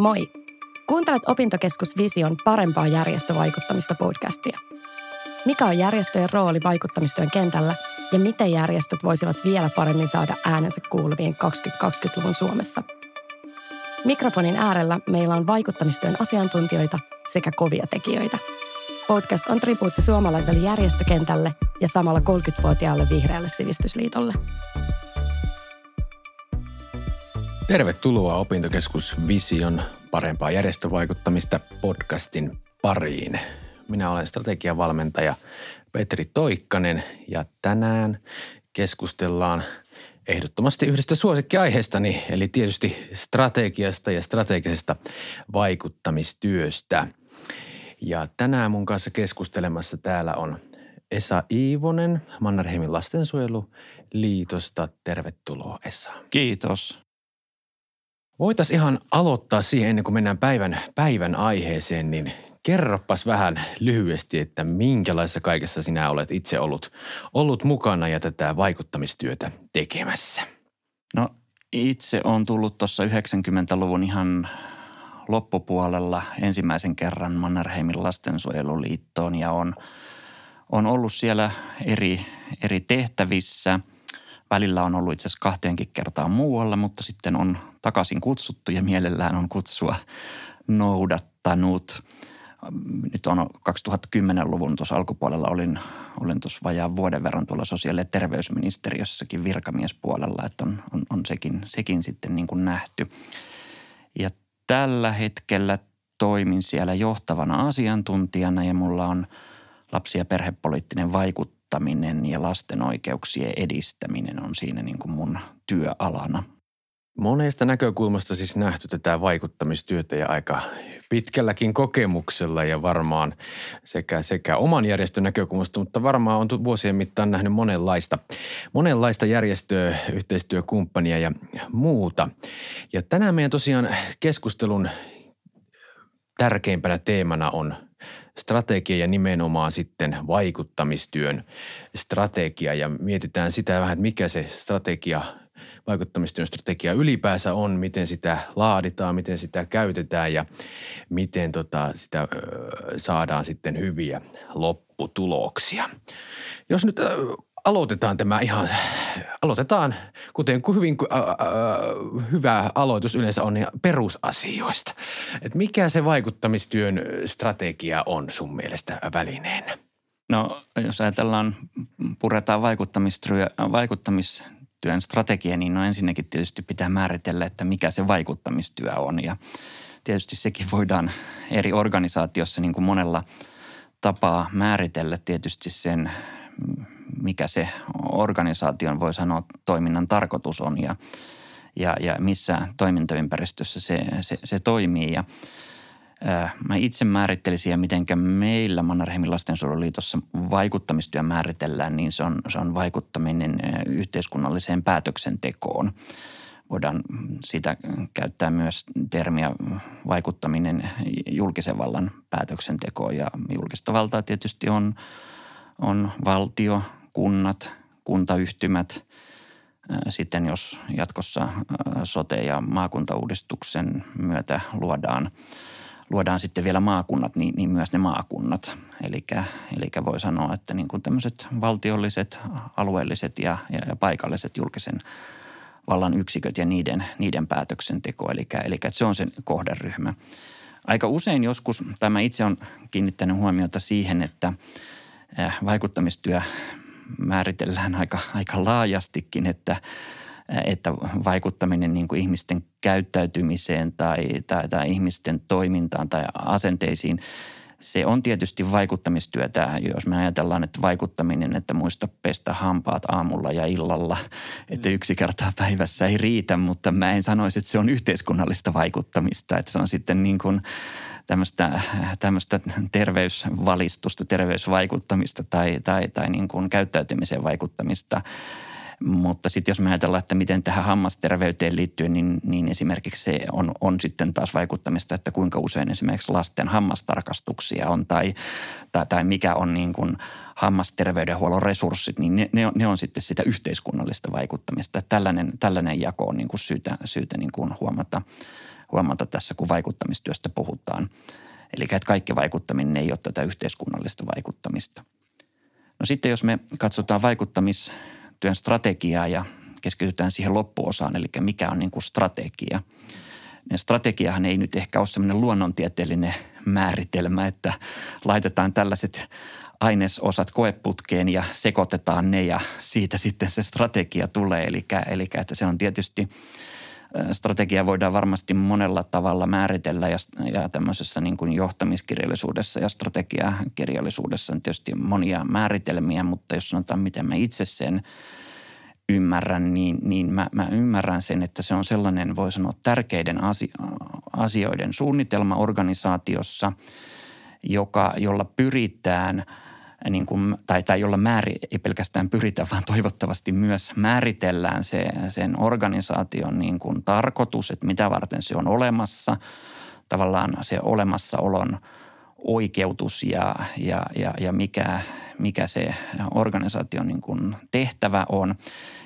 Moi! Kuuntelet Opintokeskus Vision parempaa järjestövaikuttamista podcastia. Mikä on järjestöjen rooli vaikuttamistyön kentällä ja miten järjestöt voisivat vielä paremmin saada äänensä kuuluviin 2020-luvun Suomessa? Mikrofonin äärellä meillä on vaikuttamistyön asiantuntijoita sekä kovia tekijöitä. Podcast on tribuutti suomalaiselle järjestökentälle ja samalla 30-vuotiaalle vihreälle sivistysliitolle. Tervetuloa Opintokeskus Vision parempaa järjestövaikuttamista podcastin pariin. Minä olen strategiavalmentaja Petri Toikkanen ja tänään keskustellaan ehdottomasti yhdestä suosikkiaiheestani, eli tietysti strategiasta ja strategisesta vaikuttamistyöstä. Ja tänään mun kanssa keskustelemassa täällä on Esa Iivonen Mannerheimin lastensuojeluliitosta. Tervetuloa Esa. Kiitos. Voitaisiin ihan aloittaa siihen ennen kuin mennään päivän, päivän aiheeseen, niin kerropas vähän lyhyesti, että minkälaisessa kaikessa sinä olet itse ollut, ollut mukana ja tätä vaikuttamistyötä tekemässä? No itse on tullut tuossa 90-luvun ihan loppupuolella ensimmäisen kerran Mannerheimin lastensuojeluliittoon ja on, on ollut siellä eri, eri tehtävissä – Välillä on ollut itse asiassa kahteenkin kertaan muualla, mutta sitten on takaisin kutsuttu ja mielellään on kutsua noudattanut. Nyt on 2010-luvun tuossa alkupuolella olin, olin tuossa vajaan vuoden verran tuolla sosiaali- ja terveysministeriössäkin virkamiespuolella, että on, on, on sekin, sekin sitten niin kuin nähty. Ja tällä hetkellä toimin siellä johtavana asiantuntijana ja mulla on lapsi- ja perhepoliittinen vaikuttaminen ja lasten oikeuksien edistäminen on siinä niin kuin mun työalana. Monesta näkökulmasta siis nähty tätä vaikuttamistyötä ja aika pitkälläkin kokemuksella ja varmaan sekä, sekä oman järjestön näkökulmasta, mutta varmaan on vuosien mittaan nähnyt monenlaista, monenlaista järjestöä, yhteistyökumppania ja muuta. Ja tänään meidän tosiaan keskustelun tärkeimpänä teemana on strategia ja nimenomaan sitten vaikuttamistyön strategia ja mietitään sitä vähän, että mikä se strategia, vaikuttamistyön strategia ylipäänsä on, miten sitä laaditaan, miten sitä käytetään ja miten tota sitä ö, saadaan sitten hyviä lopputuloksia. Jos nyt ö, aloitetaan tämä ihan, aloitetaan kuten hyvin äh, äh, hyvä aloitus yleensä on perusasioista. Et mikä se vaikuttamistyön strategia on sun mielestä välineenä? No jos ajatellaan, puretaan vaikuttamistyö, vaikuttamistyön strategia, niin no ensinnäkin tietysti pitää määritellä, että mikä se vaikuttamistyö on. Ja tietysti sekin voidaan eri organisaatiossa niin kuin monella tapaa määritellä tietysti sen mikä se organisaation voi sanoa toiminnan tarkoitus on ja, ja, ja missä toimintaympäristössä se, se, se toimii. Ja, mä itse määrittelisin ja miten meillä Mannerheimin lastensuojeluliitossa vaikuttamistyö määritellään, niin se on, se on vaikuttaminen yhteiskunnalliseen päätöksentekoon. Voidaan sitä käyttää myös termiä vaikuttaminen julkisen vallan päätöksentekoon ja julkista valtaa tietysti on, on valtio – kunnat, kuntayhtymät. Sitten jos jatkossa sote- ja maakuntauudistuksen myötä luodaan, luodaan sitten vielä maakunnat, niin, niin myös ne maakunnat. Eli voi sanoa, että niin kuin tämmöiset valtiolliset, alueelliset ja, ja, ja paikalliset julkisen vallan yksiköt ja niiden, niiden päätöksenteko. Eli, eli se on se kohderyhmä. Aika usein joskus, tai mä itse olen kiinnittänyt huomiota siihen, että vaikuttamistyö määritellään aika, aika laajastikin, että, että vaikuttaminen niin kuin ihmisten käyttäytymiseen tai, tai, tai ihmisten toimintaan tai asenteisiin – se on tietysti vaikuttamistyötä, jos me ajatellaan, että vaikuttaminen, että muista pestä hampaat aamulla ja illalla, että mm. yksi kertaa päivässä ei riitä, mutta mä en sanoisi, että se on yhteiskunnallista vaikuttamista, että se on sitten niin kuin tämmöistä, tämmöistä terveysvalistusta, terveysvaikuttamista tai, tai, tai niin kuin käyttäytymiseen vaikuttamista – mutta sitten jos me ajatellaan, että miten tähän hammasterveyteen liittyy, niin, niin esimerkiksi se on, on sitten taas vaikuttamista, että kuinka usein esimerkiksi lasten hammastarkastuksia on tai, tai, tai mikä on niin kuin hammasterveydenhuollon resurssit, niin ne, ne, on, ne on sitten sitä yhteiskunnallista vaikuttamista. Tällainen, tällainen jako on niin kuin syytä, syytä niin kuin huomata, huomata tässä, kun vaikuttamistyöstä puhutaan. Eli että kaikki vaikuttaminen ei ole tätä yhteiskunnallista vaikuttamista. No sitten jos me katsotaan vaikuttamistyön strategiaa ja keskitytään siihen loppuosaan, eli mikä on niin kuin strategia. Niin strategiahan ei nyt ehkä ole sellainen luonnontieteellinen määritelmä, että laitetaan tällaiset ainesosat koeputkeen ja sekoitetaan ne ja siitä sitten se strategia tulee. Eli, eli että se on tietysti – strategia voidaan varmasti monella tavalla määritellä ja, ja tämmöisessä niin kuin johtamiskirjallisuudessa ja strategiakirjallisuudessa on tietysti monia määritelmiä, mutta jos sanotaan, miten mä itse sen ymmärrän, niin, niin mä, mä ymmärrän sen, että se on sellainen, voi sanoa, tärkeiden asioiden suunnitelma organisaatiossa, joka, jolla pyritään – niin kuin, tai, tai jolla määri, ei pelkästään pyritä, vaan toivottavasti myös määritellään se, sen organisaation niin kuin tarkoitus, että mitä varten se on olemassa, tavallaan se olemassaolon oikeutus ja, ja, ja, ja mikä, mikä se organisaation niin kuin tehtävä on.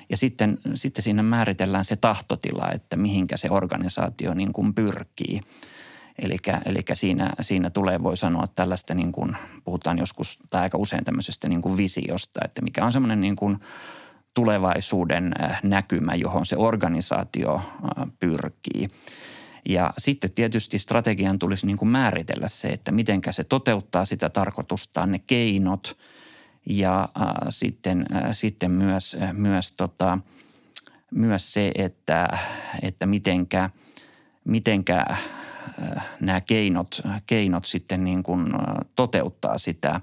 Ja sitten, sitten siinä määritellään se tahtotila, että mihinkä se organisaatio niin kuin pyrkii – Eli siinä, siinä tulee, voi sanoa tällaista niin kuin, puhutaan joskus tai aika usein tämmöisestä niin kuin visiosta, että mikä on semmoinen niin kuin tulevaisuuden äh, näkymä, johon se organisaatio äh, pyrkii. Ja sitten tietysti strategian tulisi niin kuin määritellä se, että mitenkä se toteuttaa sitä tarkoitustaan, ne keinot ja äh, sitten, äh, sitten myös, äh, myös, tota, myös se, että, että mitenkä, mitenkä nämä keinot, keinot sitten niin kuin toteuttaa sitä,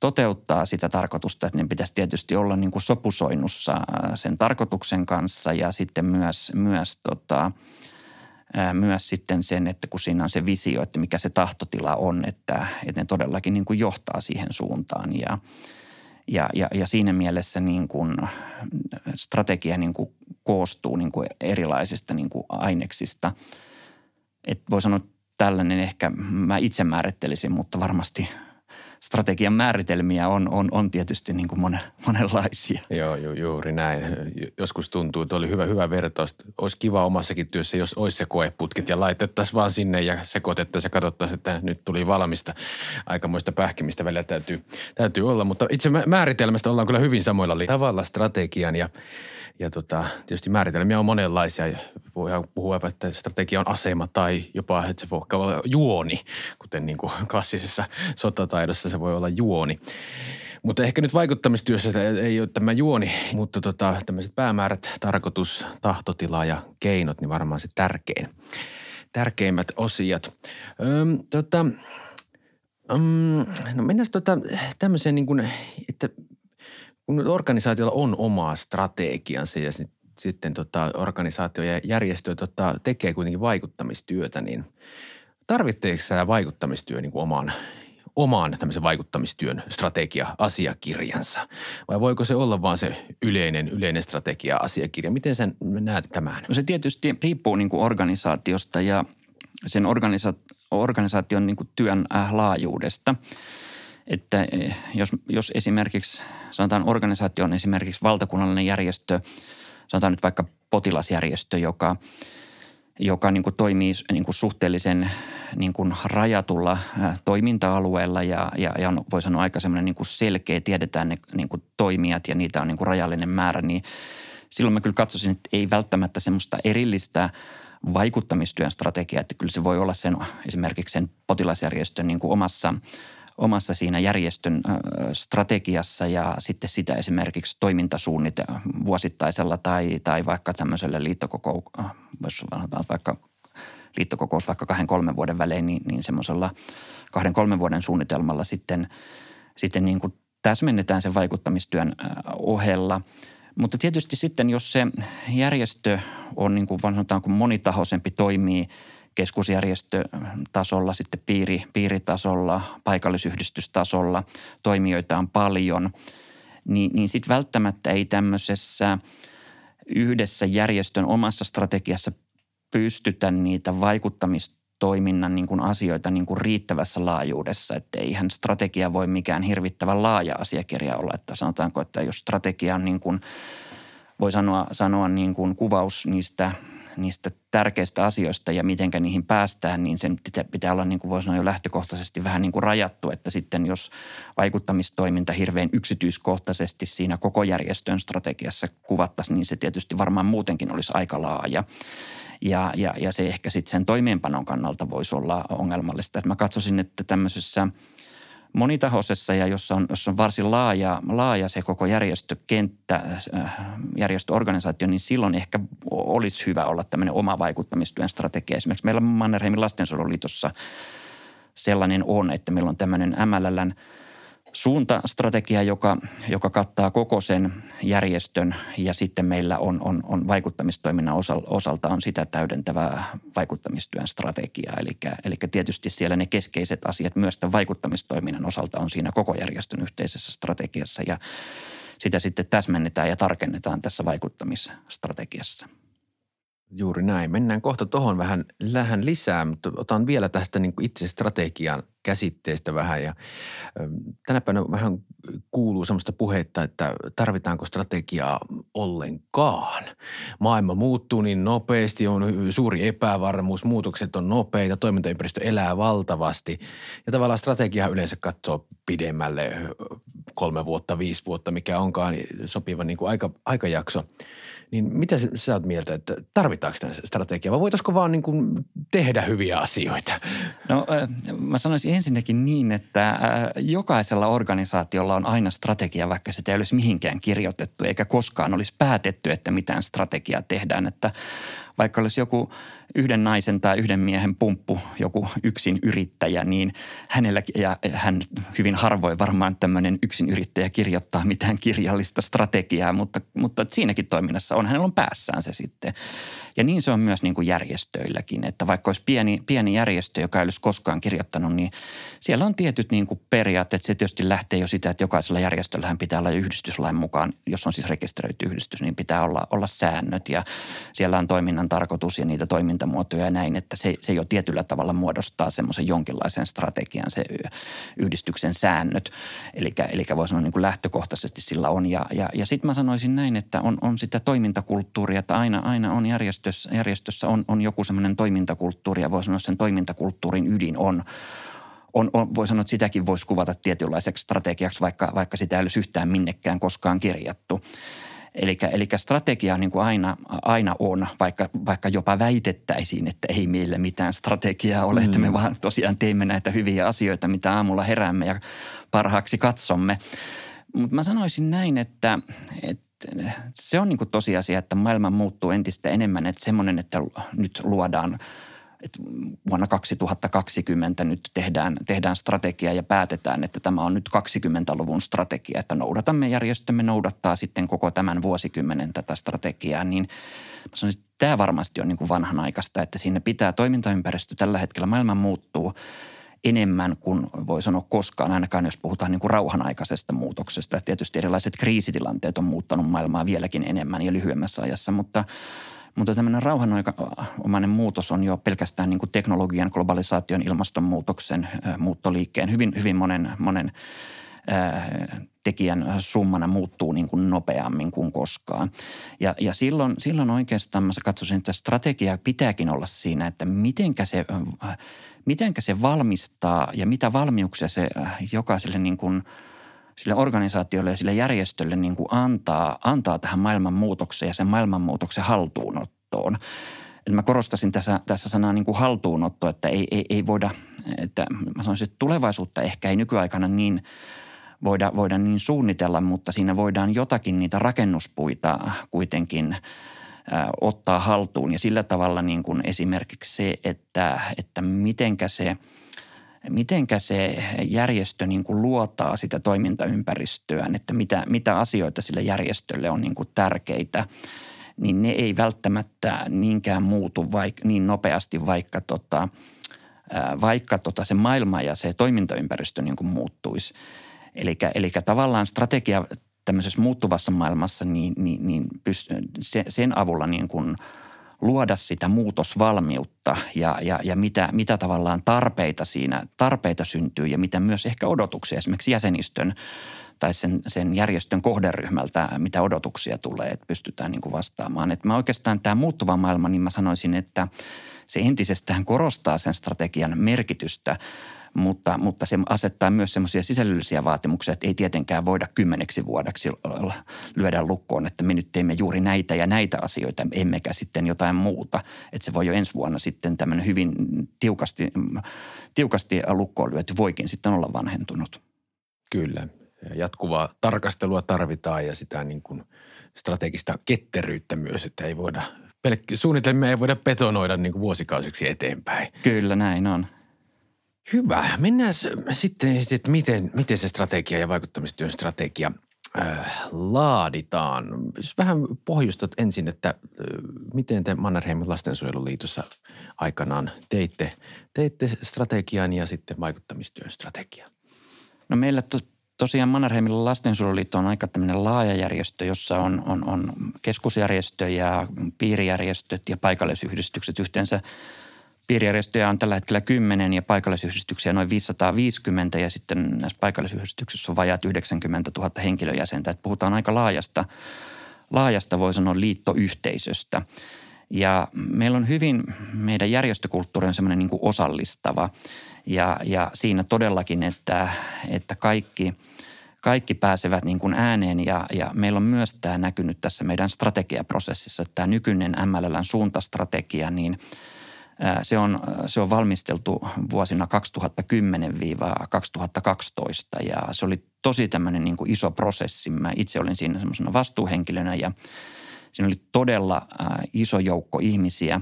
toteuttaa sitä tarkoitusta, että ne pitäisi tietysti olla niin kuin sopusoinnussa sen tarkoituksen kanssa ja sitten myös, myös, tota, myös sitten sen, että kun siinä on se visio, että mikä se tahtotila on, että, että ne todellakin niin kuin johtaa siihen suuntaan ja, ja, ja, ja siinä mielessä niin kuin strategia niin kuin koostuu niin kuin erilaisista niin kuin aineksista – että voi sanoa tällainen ehkä mä itse määrittelisin, mutta varmasti strategian määritelmiä on, on, on tietysti niin kuin monen, monenlaisia. Joo, ju, juuri näin. Joskus tuntuu, että oli hyvä, hyvä vertaus. Olisi kiva omassakin työssä, jos olisi se koeputkit ja laitettaisiin vaan sinne ja sekoitettaisiin ja katsottaisiin, että nyt tuli valmista. Aikamoista pähkimistä välillä täytyy, täytyy olla, mutta itse määritelmästä ollaan kyllä hyvin samoilla tavalla strategian ja – ja tota, tietysti määritelmiä on monenlaisia. Voidaan puhua, että strategia on asema tai jopa, että se voi olla juoni, kuten niin kuin klassisessa sotataidossa se voi olla juoni. Mutta ehkä nyt vaikuttamistyössä ei ole tämä juoni, mutta tota, tämmöiset päämäärät, tarkoitus, tahtotila ja keinot, niin varmaan se tärkein, tärkeimmät osiat. Öm, tota, öm, no mennään tota, tämmöiseen niin kuin, että kun organisaatiolla on omaa strategiansa ja sit, sitten tota, organisaatio ja järjestö tota, tekee kuitenkin vaikuttamistyötä, niin tarvitseeko tämä vaikuttamistyö niin kuin omaan, omaan tämmöisen vaikuttamistyön strategia-asiakirjansa? Vai voiko se olla vaan se yleinen, yleinen strategia-asiakirja? Miten sen näet tämän? No se tietysti riippuu niin kuin organisaatiosta ja sen organisa- organisaation niin kuin työn äh, laajuudesta – että eh, jos, jos esimerkiksi, sanotaan organisaatio on esimerkiksi valtakunnallinen järjestö, sanotaan nyt vaikka potilasjärjestö, joka, joka niin kuin toimii niin kuin suhteellisen niin kuin rajatulla toiminta-alueella ja, ja, ja voi sanoa aika semmoinen niin selkeä, tiedetään ne niin kuin toimijat ja niitä on niin kuin rajallinen määrä, niin silloin mä kyllä katsoisin, että ei välttämättä semmoista erillistä vaikuttamistyön strategiaa, että kyllä se voi olla sen esimerkiksi sen potilasjärjestön niin kuin omassa – omassa siinä järjestön strategiassa ja sitten sitä esimerkiksi toimintasuunnitelma vuosittaisella tai, tai vaikka tämmöisellä liittokokous, vaikka liittokokous vaikka kahden kolmen vuoden välein, niin, niin semmoisella kahden kolmen vuoden suunnitelmalla sitten, sitten niin kuin täsmennetään sen vaikuttamistyön ohella. Mutta tietysti sitten, jos se järjestö on niin kuin sanotaanko monitahoisempi, toimii – keskusjärjestötasolla, sitten piiri, piiritasolla, paikallisyhdistystasolla toimijoita on paljon, niin, niin sitten välttämättä ei tämmöisessä yhdessä järjestön omassa strategiassa pystytä niitä vaikuttamistoiminnan niin kuin asioita niin kuin riittävässä laajuudessa, että eihän strategia voi mikään hirvittävän laaja asiakirja olla, että sanotaanko, että jos strategia on niin kuin, voi sanoa, sanoa niin kuin kuvaus niistä – niistä tärkeistä asioista ja mitenkä niihin päästään, niin sen pitää olla niin kuin voisi sanoa jo lähtökohtaisesti vähän niin kuin rajattu, että sitten jos vaikuttamistoiminta hirveän yksityiskohtaisesti siinä koko järjestön strategiassa kuvattaisiin, niin se tietysti varmaan muutenkin olisi aika laaja. Ja, ja, ja se ehkä sitten sen toimeenpanon kannalta voisi olla ongelmallista. Että mä katsoisin, että tämmöisessä – monitahoisessa ja jossa on, jossa on varsin laaja, laaja se koko järjestökenttä, äh, järjestöorganisaatio, niin silloin ehkä olisi hyvä olla tämmöinen oma vaikuttamistyön strategia. Esimerkiksi meillä Mannerheimin lastensuojeluliitossa sellainen on, että meillä on tämmöinen MLLn – suuntastrategia, joka, joka kattaa koko sen järjestön ja sitten meillä on, on, on vaikuttamistoiminnan osalta on sitä täydentävää vaikuttamistyön strategiaa. Eli, eli tietysti siellä ne keskeiset asiat myös tämän vaikuttamistoiminnan osalta on siinä koko järjestön yhteisessä strategiassa ja sitä sitten täsmennetään ja tarkennetaan tässä vaikuttamisstrategiassa. Juuri näin. Mennään kohta tuohon vähän, vähän lisää, mutta otan vielä tästä niin kuin itse strategian käsitteestä vähän. Ja, tänä päivänä vähän kuuluu sellaista puhetta, että tarvitaanko strategiaa ollenkaan. Maailma muuttuu niin nopeasti, on suuri epävarmuus, muutokset on nopeita, toimintaympäristö elää valtavasti. Ja tavallaan strategia yleensä katsoo pidemmälle kolme vuotta, viisi vuotta, mikä onkaan sopiva niin kuin aika, aikajakso – niin mitä sä oot mieltä, että tarvitaanko tämä strategia vai voitaisiko vaan niin kuin tehdä hyviä asioita? No mä sanoisin ensinnäkin niin, että jokaisella organisaatiolla on aina strategia, vaikka sitä ei olisi mihinkään kirjoitettu eikä koskaan olisi päätetty, että mitään strategiaa tehdään. Että vaikka olisi joku yhden naisen tai yhden miehen pumppu, joku yksin yrittäjä, niin hänellä, ja hän hyvin harvoin varmaan tämmöinen yksin yrittäjä kirjoittaa mitään kirjallista strategiaa, mutta, mutta siinäkin toiminnassa on, hänellä on päässään se sitten. Ja niin se on myös niin kuin järjestöilläkin, että vaikka olisi pieni, pieni järjestö, joka ei olisi koskaan kirjoittanut, niin siellä on tietyt niin kuin periaatteet. Se tietysti lähtee jo sitä, että jokaisella järjestöllähän pitää olla yhdistyslain mukaan, jos on siis rekisteröity yhdistys, niin pitää olla, olla säännöt ja siellä on toiminnan tarkoitus ja niitä toimintamuotoja ja näin, että se, se jo tietyllä tavalla muodostaa semmoisen jonkinlaisen strategian, se yhdistyksen säännöt. Eli, eli voi sanoa niin kuin lähtökohtaisesti sillä on. Ja, ja, ja sitten mä sanoisin näin, että on, on sitä toimintakulttuuria, että aina, aina on järjestö järjestössä, järjestössä on, on joku semmoinen toimintakulttuuri ja voi sanoa sen toimintakulttuurin ydin on, on, on, voi sanoa, että sitäkin voisi kuvata tietynlaiseksi strategiaksi, vaikka, vaikka sitä ei olisi yhtään minnekään koskaan kirjattu. Eli, eli strategia niin kuin aina, aina on, vaikka, vaikka jopa väitettäisiin, että ei meillä mitään strategiaa ole, mm. että me mm. vaan tosiaan teemme näitä hyviä asioita, mitä aamulla heräämme ja parhaaksi katsomme. Mutta mä sanoisin näin, että, että se on niin kuin tosiasia, että maailma muuttuu entistä enemmän. Että semmoinen, että nyt luodaan että vuonna 2020 nyt tehdään, tehdään strategia ja päätetään, että tämä on nyt 20-luvun strategia, että noudatamme järjestömme, noudattaa sitten koko tämän vuosikymmenen tätä strategiaa, niin mä sanoisin, että tämä varmasti on niin kuin vanhanaikaista, että siinä pitää toimintaympäristö tällä hetkellä, maailma muuttuu – enemmän kuin voi sanoa koskaan, ainakaan jos puhutaan niin kuin rauhanaikaisesta muutoksesta. Tietysti erilaiset kriisitilanteet on muuttanut maailmaa vieläkin enemmän ja lyhyemmässä ajassa, mutta mutta tämmöinen rauhanomainen muutos on jo pelkästään niin kuin teknologian, globalisaation, ilmastonmuutoksen, muuttoliikkeen, hyvin, hyvin monen, monen tekijän summana muuttuu niin kuin nopeammin kuin koskaan. Ja, ja silloin, silloin oikeastaan mä katsoisin, että strategia pitääkin olla siinä, että mitenkä se mitenkä se valmistaa ja mitä valmiuksia se jokaiselle niin kuin sille organisaatiolle ja sille järjestölle niin kuin antaa, antaa tähän maailmanmuutokseen ja sen maailmanmuutoksen haltuunottoon. Eli mä korostasin tässä, tässä sanaa niin kuin haltuunotto, että ei, ei, ei voida, että mä sanoisin, että tulevaisuutta ehkä ei nykyaikana niin voida, voida niin suunnitella, mutta siinä voidaan jotakin niitä rakennuspuita kuitenkin – ottaa haltuun. Ja sillä tavalla niin kuin esimerkiksi se, että, että mitenkä se mitenkä se järjestö niin kuin luotaa sitä toimintaympäristöään, että mitä, mitä asioita sille järjestölle on niin kuin tärkeitä, niin ne ei välttämättä niinkään muutu vaik, niin nopeasti, vaikka, tota, vaikka tota se maailma ja se toimintaympäristö niin kuin muuttuisi. Eli tavallaan strategia tämmöisessä muuttuvassa maailmassa, niin, niin, niin pyst- se, sen avulla niin kuin luoda sitä muutosvalmiutta ja, ja, ja mitä, mitä tavallaan tarpeita siinä, tarpeita syntyy ja mitä myös ehkä odotuksia esimerkiksi jäsenistön tai sen, sen järjestön kohderyhmältä, mitä odotuksia tulee, että pystytään niin kuin vastaamaan. Et mä oikeastaan tämä muuttuva maailma, niin mä sanoisin, että se entisestään korostaa sen strategian merkitystä – mutta, mutta se asettaa myös semmoisia sisällöllisiä vaatimuksia, että ei tietenkään voida kymmeneksi vuodeksi lyödä lukkoon, että me nyt teemme juuri näitä ja näitä asioita, emmekä sitten jotain muuta. Että se voi jo ensi vuonna sitten tämmöinen hyvin tiukasti, tiukasti lukkoon lyöty voikin sitten olla vanhentunut. Kyllä. Jatkuvaa tarkastelua tarvitaan ja sitä niin kuin strategista ketteryyttä myös, että ei voida pelkki, suunnitelmia ei voida betonoida niin kuin vuosikausiksi eteenpäin. Kyllä näin on. Hyvä. Mennään sitten, että miten, miten se strategia ja vaikuttamistyön strategia äh, laaditaan. Jos vähän pohjustat ensin, että äh, miten te Mannerheimin lastensuojeluliitossa aikanaan teitte, teitte strategian ja sitten vaikuttamistyön strategian? No meillä to, tosiaan Mannerheimilla lastensuojeluliitto on aika tämmöinen laaja järjestö, jossa on, on, on keskusjärjestö ja piirijärjestöt ja paikallisyhdistykset yhteensä – Piirijärjestöjä on tällä hetkellä 10 ja paikallisyhdistyksiä noin 550 ja sitten näissä paikallisyhdistyksissä on vajaat 90 000 henkilöjäsentä. Että puhutaan aika laajasta, laajasta voi sanoa liittoyhteisöstä. Ja meillä on hyvin, meidän järjestökulttuuri on semmoinen niin kuin osallistava ja, ja siinä todellakin, että, että kaikki, kaikki pääsevät niin kuin ääneen ja, ja meillä on myös tämä näkynyt tässä meidän strategiaprosessissa, tämä nykyinen MLLn suuntastrategia, niin – se on, se on valmisteltu vuosina 2010-2012 ja se oli tosi tämmöinen niin kuin iso prosessi. Mä itse olin siinä semmoisena vastuuhenkilönä ja siinä oli todella iso joukko ihmisiä.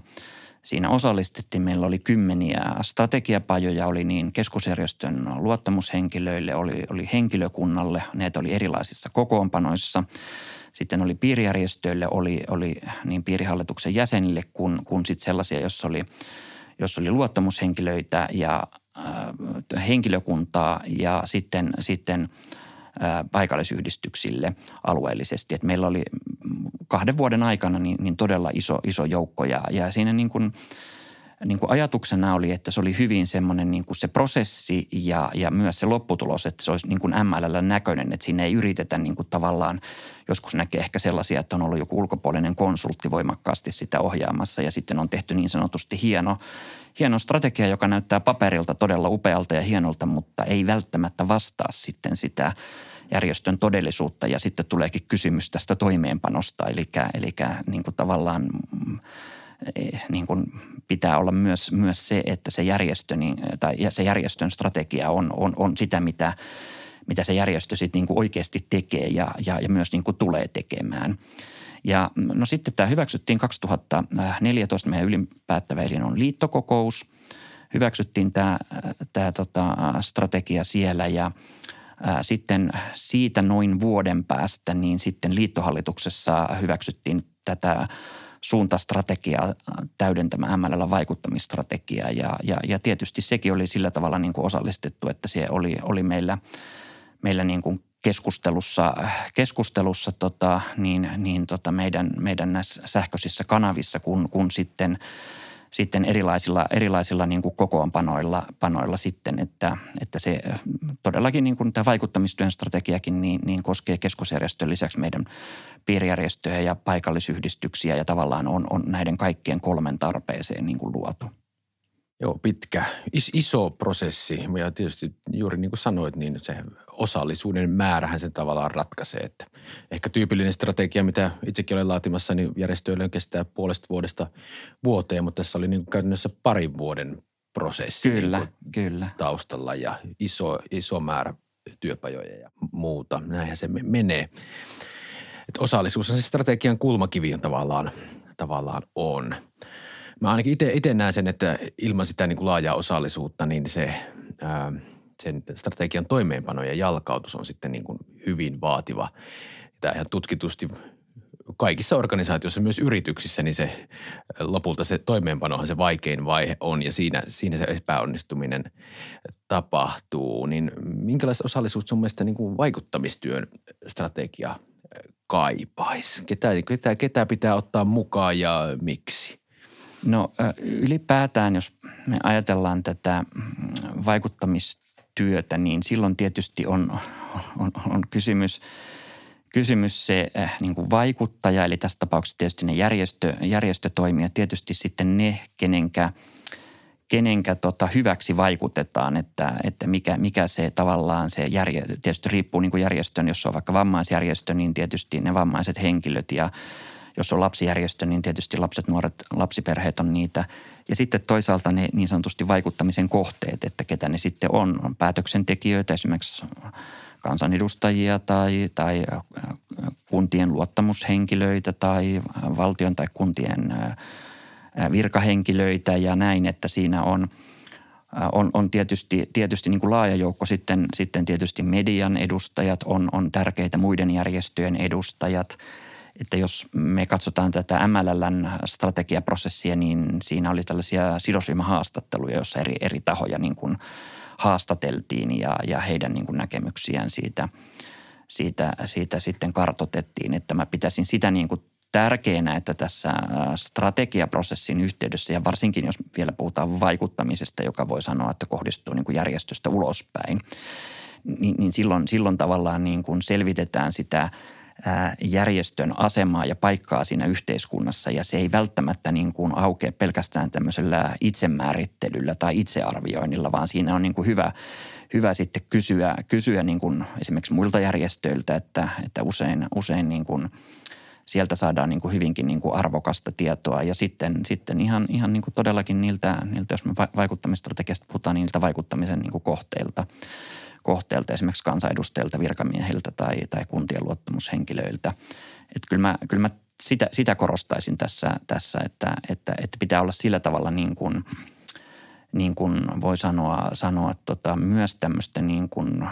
Siinä osallistettiin, meillä oli kymmeniä strategiapajoja, oli niin keskusjärjestön luottamushenkilöille, oli, oli henkilökunnalle, näitä oli erilaisissa kokoonpanoissa – sitten oli piirijärjestöille, oli, oli niin piirihallituksen jäsenille kuin, kuin sitten sellaisia, jossa oli, jossa oli luottamushenkilöitä ja äh, henkilökuntaa ja sitten, sitten äh, paikallisyhdistyksille alueellisesti. Et meillä oli kahden vuoden aikana niin, niin todella iso, iso joukko ja, ja siinä niin kuin – niin kuin ajatuksena oli, että se oli hyvin semmoinen niin kuin se prosessi ja, ja myös se lopputulos, että se olisi niin kuin MLL näköinen, että siinä ei yritetä niin kuin tavallaan, joskus näkee ehkä sellaisia, että on ollut joku ulkopuolinen konsultti voimakkaasti sitä ohjaamassa ja sitten on tehty niin sanotusti hieno, hieno strategia, joka näyttää paperilta todella upealta ja hienolta, mutta ei välttämättä vastaa sitten sitä järjestön todellisuutta. Ja sitten tuleekin kysymys tästä toimeenpanosta, eli, eli niin kuin tavallaan mm, niin kuin pitää olla myös, myös se, että se, järjestö, niin, tai se järjestön strategia on, on, on sitä, mitä, mitä se järjestö sitten niin kuin oikeasti tekee ja, ja, ja myös niin kuin tulee tekemään. Ja no sitten tämä hyväksyttiin 2014, meidän ylinpäättävä elin on liittokokous. Hyväksyttiin tämä, tämä tota, strategia siellä ja sitten siitä noin vuoden päästä niin sitten liittohallituksessa hyväksyttiin tätä suuntastrategiaa täydentämään MLL vaikuttamistrategiaa ja, ja, ja tietysti sekin oli sillä tavalla niin kuin osallistettu, että se oli, oli meillä, meillä niin kuin keskustelussa, keskustelussa tota, niin, niin tota meidän, meidän näissä sähköisissä kanavissa, kun, kun sitten – sitten erilaisilla, erilaisilla niin kuin kokoonpanoilla panoilla sitten, että, että se todellakin niin kuin tämä vaikuttamistyön strategiakin niin, niin koskee keskusjärjestön lisäksi meidän piirijärjestöjä ja paikallisyhdistyksiä ja tavallaan on, on näiden kaikkien kolmen tarpeeseen niin kuin luotu. Joo, pitkä, is, iso prosessi ja tietysti juuri niin kuin sanoit, niin se osallisuuden määrähän sen tavallaan ratkaisee. Että ehkä tyypillinen strategia, mitä itsekin olen laatimassa, niin järjestöille kestää puolesta vuodesta vuoteen, mutta tässä oli niin kuin käytännössä parin vuoden prosessi kyllä, niin kyllä. taustalla ja iso, iso määrä työpajoja ja muuta. Näinhän se menee. Että osallisuus on se strategian kulmakivi tavallaan, tavallaan on. Mä ainakin itse näen sen, että ilman sitä niin kuin laajaa osallisuutta, niin se ää, – sen strategian toimeenpano ja jalkautus on sitten niin kuin hyvin vaativa. Tämä ihan tutkitusti kaikissa organisaatioissa, myös yrityksissä, niin se lopulta se toimeenpanohan se vaikein vaihe on ja siinä, siinä se epäonnistuminen tapahtuu. Niin minkälaista osallisuutta sun mielestä niin kuin vaikuttamistyön strategia kaipaisi? Ketä, ketä, ketä pitää ottaa mukaan ja miksi? No ylipäätään, jos me ajatellaan tätä vaikuttamis työtä, niin silloin tietysti on, on, on kysymys, kysymys se äh, niin kuin vaikuttaja, eli tässä tapauksessa tietysti ne järjestö, järjestötoimijat, tietysti sitten ne, kenenkä – kenenkä tota hyväksi vaikutetaan, että, että mikä, mikä se tavallaan se järje, tietysti riippuu niin kuin järjestön, jos on vaikka vammaisjärjestö, niin tietysti ne vammaiset henkilöt ja jos on lapsijärjestö, niin tietysti lapset, nuoret, lapsiperheet on niitä. Ja sitten toisaalta ne niin sanotusti vaikuttamisen kohteet, että ketä ne sitten on. On päätöksentekijöitä, esimerkiksi kansanedustajia tai, tai kuntien luottamushenkilöitä tai valtion tai kuntien – virkahenkilöitä ja näin, että siinä on, on, on tietysti, tietysti niin kuin laaja joukko sitten, sitten tietysti median edustajat, on, on tärkeitä muiden järjestöjen edustajat. Että jos me katsotaan tätä MLLn strategiaprosessia, niin siinä oli tällaisia sidosryhmähaastatteluja, joissa eri, eri tahoja niin kuin haastateltiin ja, ja heidän niin kuin näkemyksiään siitä, siitä, siitä sitten kartotettiin. Että mä pitäisin sitä niin kuin tärkeänä, että tässä strategiaprosessin yhteydessä ja varsinkin jos vielä puhutaan vaikuttamisesta, joka voi sanoa, että kohdistuu niin kuin järjestöstä ulospäin, niin, niin silloin, silloin tavallaan niin kuin selvitetään sitä järjestön asemaa ja paikkaa siinä yhteiskunnassa ja se ei välttämättä niin kuin aukea pelkästään tämmöisellä itsemäärittelyllä tai itsearvioinnilla, vaan siinä on niin kuin hyvä, hyvä sitten kysyä, kysyä niin kuin esimerkiksi muilta järjestöiltä, että, että usein, usein niin kuin – sieltä saadaan niin kuin hyvinkin niin kuin arvokasta tietoa. Ja sitten, sitten ihan, ihan niin kuin todellakin niiltä, niiltä, jos me vaikuttamistrategiasta puhutaan, niin niiltä vaikuttamisen niin kuin kohteilta, kohteilta, esimerkiksi kansanedustajilta, virkamiehiltä tai, tai kuntien luottamushenkilöiltä. Että kyllä mä, kyllä mä sitä, sitä korostaisin tässä, tässä että, että, että pitää olla sillä tavalla niin kuin – niin kuin voi sanoa, sanoa tota, myös tämmöistä niin kuin